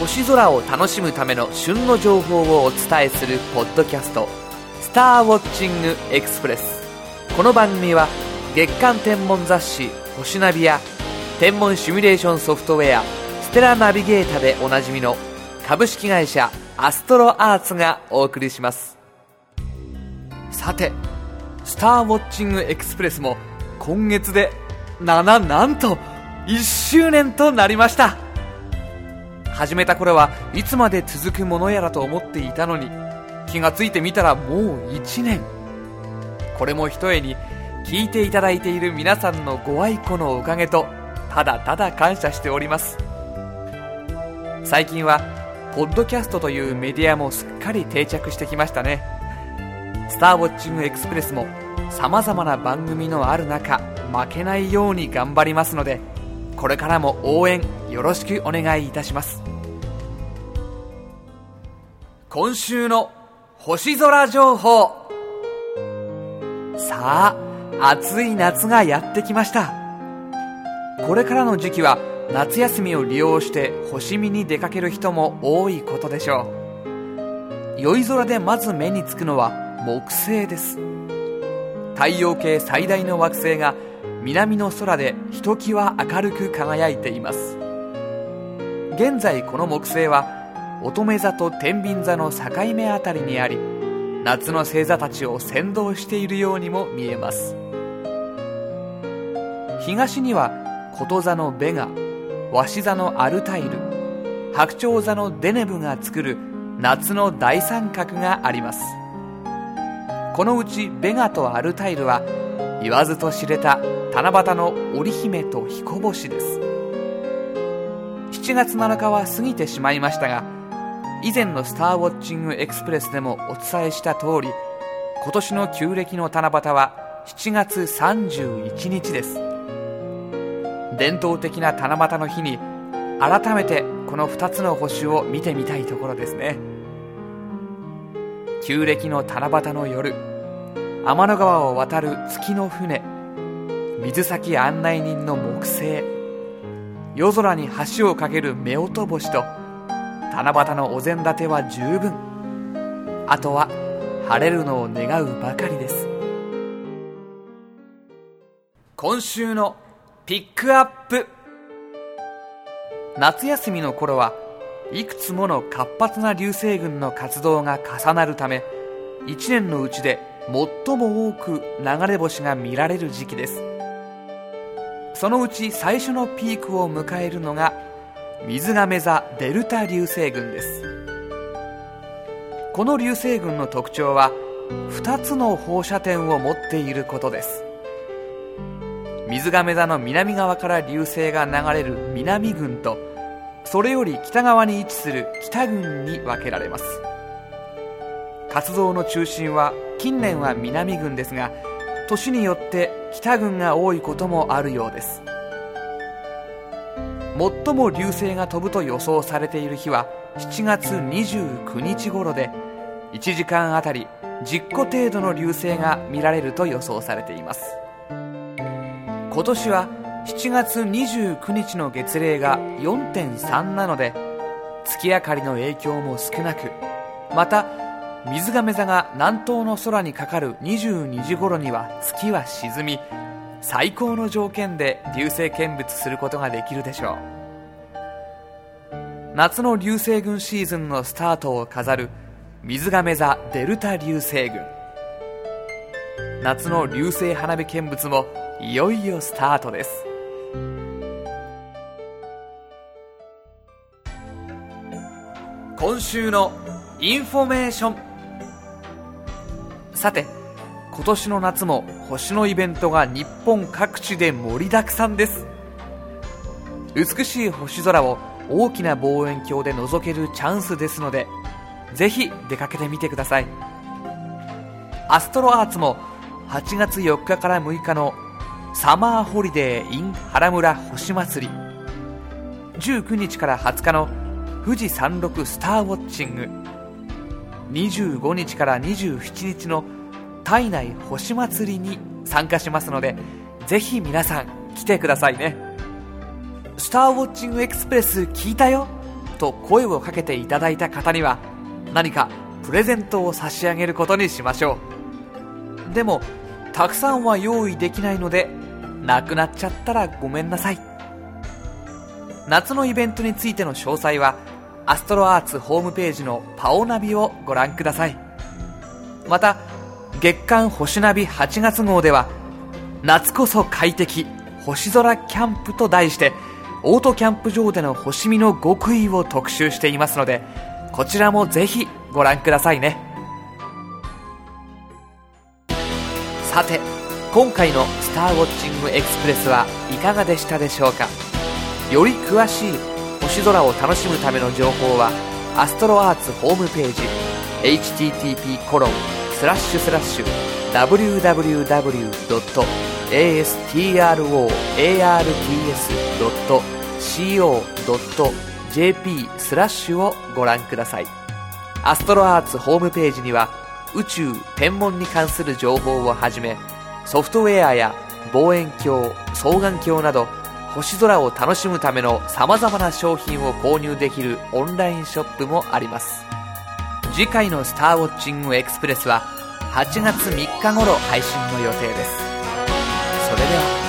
星空を楽しむための旬の情報をお伝えするポッドキャスト「スターウォッチングエクスプレス」この番組は月間天文雑誌「星ナビ」や天文シミュレーションソフトウェア「ステラナビゲータ」でおなじみの株式会社アストロアーツがお送りします。さて「スターウォッチングエクスプレス」も今月で7なんと1周年となりました。始めた頃はいつまで続くものやらと思っていたのに気がついてみたらもう1年。これもひとえに聞いていただいている皆さんのご愛顧のおかげとただただ感謝しております。最近はポッドキャストというメディアもすっかり定着してきましたね。スターウォッチングエクスプレスもさまざまな番組のある中負けないように頑張りますのでこれからも応援よろしくお願いいたします。今週の星空情報。さあ暑い夏がやってきました。これからの時期は夏休みを利用して星見に出かける人も多いことでしょう。酔い空でまず目につくのは木星です。太陽系最大の惑星が南の空でひときわ明るく輝いています。現在この木星は乙女座と天秤座の境目あたりにあり夏の星座たちを先導しているようにも見えます。東にはこと座のベガ鷲座のアルタイル白鳥座のデネブが作る夏の大三角があります。このうちベガとアルタイルは言わずと知れた七夕の織姫と彦星です。7月7日は過ぎてしまいましたが以前の「スターウォッチングエクスプレス」でもお伝えした通り今年の旧暦の七夕は7月31日です。伝統的な七夕の日に改めてこの2つの星を見てみたいところですね。旧暦の七夕の夜天の川を渡る月の船水先案内人の木星。夜空に橋を架ける夫婦星と七夕のお膳立ては十分。あとは晴れるのを願うばかりです。今週のピックアップ。夏休みの頃はいくつもの活発な流星群の活動が重なるため一年のうちで最も多く流れ星が見られる時期です。そのうち最初のピークを迎えるのが水亀座デルタ流星群です。この流星群の特徴は2つの放射点を持っていることです。水亀座の南側から流星が流れる南群とそれより北側に位置する北群に分けられます。活動の中心は近年は南群ですが年によって北群が多いこともあるようです。最も流星が飛ぶと予想されている日は7月29日頃で1時間あたり10個程度の流星が見られると予想されています。今年は7月29日の月齢が4.3なので月明かりの影響も少なくまた水亀座が南東の空にかかる22時頃には月は沈み最高の条件で流星見物することができるでしょう。夏の流星群シーズンのスタートを飾るみずがめ座デルタ流星群。夏の流星花火見物もいよいよスタートです。今週のインフォメーション。さて今年の夏も星のイベントが日本各地で盛りだくさんです。美しい星空を大きな望遠鏡で覗けるチャンスですのでぜひ出かけてみてください。アストロアーツも8月4日から6日のサマーホリデー in 原村星祭り19日から20日の富士山麓スターウォッチング。25日から27日の体内星祭りに参加しますのでぜひ皆さん来てくださいね。スターウォッチングエクスプレス聞いたよ？と声をかけていただいた方には何かプレゼントを差し上げることにしましょう。でもたくさんは用意できないのでなくなっちゃったらごめんなさい。夏のイベントについての詳細はアストロアーツホームページのパオナビをご覧ください。また月刊星ナビ8月号では夏こそ快適星空キャンプと題してオートキャンプ場での星見の極意を特集していますのでこちらもぜひご覧くださいね。さて今回の「スターウォッチングエクスプレス」はいかがでしたでしょうか？より詳しい星空を楽しむための情報はアストロアーツホームページ http コロンスラッシュスラッシュ www.astroarts.co.jp スラッシュをご覧くださいアストロアーツホームページには宇宙天文に関する情報をはじめソフトウェアや望遠鏡双眼鏡など星空を楽しむための様々な商品を購入できるオンラインショップもあります。次回の「スターウォッチングエクスプレス」は8月3日頃配信の予定です。それでは